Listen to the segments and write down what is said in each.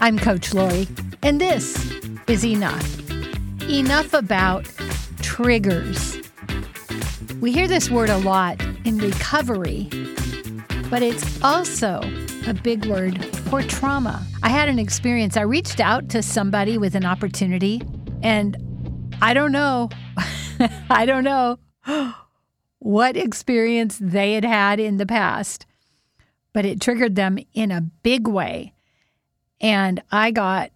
I'm Coach Lori, and this is Enough. Enough about triggers. We hear this word a lot in recovery, but it's also a big word for trauma. I had an experience. I reached out to somebody with an opportunity, and I don't know, I don't know what experience they had had in the past, but it triggered them in a big way. And I got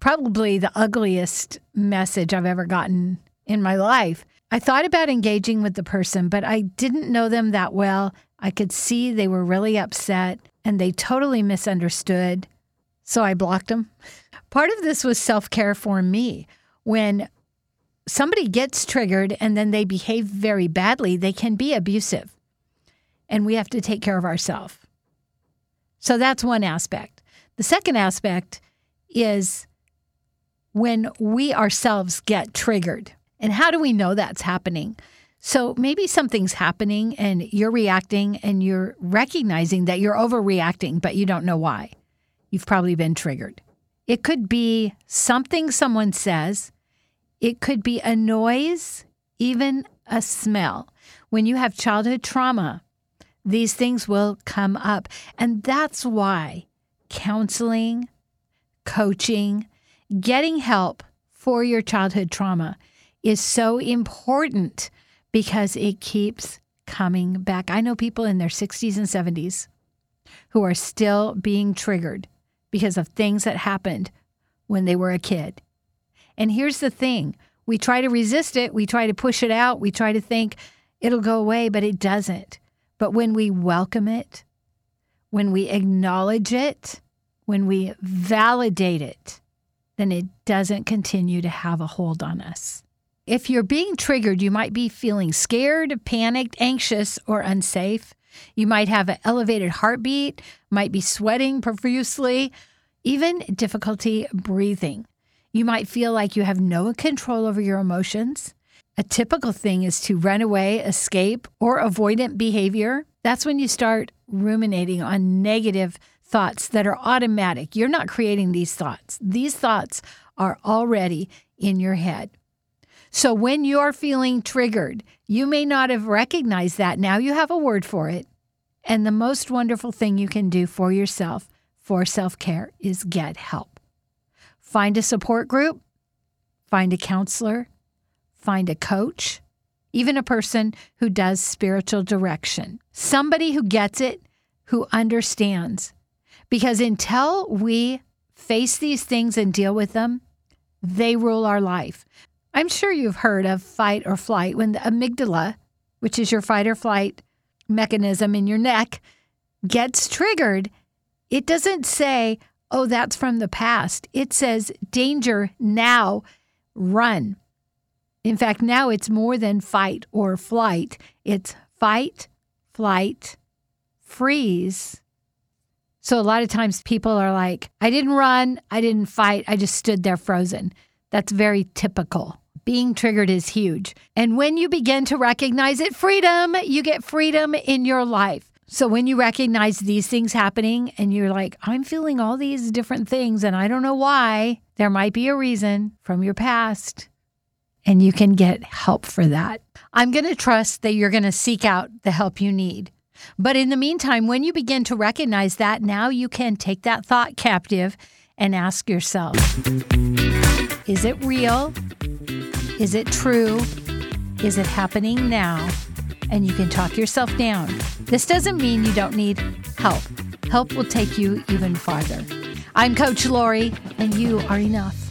probably the ugliest message I've ever gotten in my life. I thought about engaging with the person, but I didn't know them that well. I could see they were really upset and they totally misunderstood. So I blocked them. Part of this was self care for me. When somebody gets triggered and then they behave very badly, they can be abusive. And we have to take care of ourselves. So that's one aspect. The second aspect is when we ourselves get triggered. And how do we know that's happening? So maybe something's happening and you're reacting and you're recognizing that you're overreacting, but you don't know why. You've probably been triggered. It could be something someone says, it could be a noise, even a smell. When you have childhood trauma, these things will come up. And that's why counseling, coaching, getting help for your childhood trauma is so important because it keeps coming back. I know people in their 60s and 70s who are still being triggered because of things that happened when they were a kid. And here's the thing we try to resist it, we try to push it out, we try to think it'll go away, but it doesn't. But when we welcome it, when we acknowledge it, when we validate it, then it doesn't continue to have a hold on us. If you're being triggered, you might be feeling scared, panicked, anxious, or unsafe. You might have an elevated heartbeat, might be sweating profusely, even difficulty breathing. You might feel like you have no control over your emotions. A typical thing is to run away, escape, or avoidant behavior. That's when you start ruminating on negative thoughts that are automatic. You're not creating these thoughts, these thoughts are already in your head. So when you're feeling triggered, you may not have recognized that. Now you have a word for it. And the most wonderful thing you can do for yourself for self care is get help. Find a support group, find a counselor, find a coach, even a person who does spiritual direction. Somebody who gets it, who understands, because until we face these things and deal with them, they rule our life. I'm sure you've heard of fight or flight when the amygdala, which is your fight or flight mechanism in your neck, gets triggered. It doesn't say, oh, that's from the past. It says, danger now, run. In fact, now it's more than fight or flight, it's fight, flight, freeze, so a lot of times people are like, I didn't run, I didn't fight, I just stood there frozen. That's very typical. Being triggered is huge. And when you begin to recognize it, freedom, you get freedom in your life. So when you recognize these things happening and you're like, I'm feeling all these different things and I don't know why, there might be a reason from your past and you can get help for that. I'm going to trust that you're going to seek out the help you need. But in the meantime, when you begin to recognize that, now you can take that thought captive and ask yourself Is it real? Is it true? Is it happening now? And you can talk yourself down. This doesn't mean you don't need help. Help will take you even farther. I'm Coach Lori, and you are enough.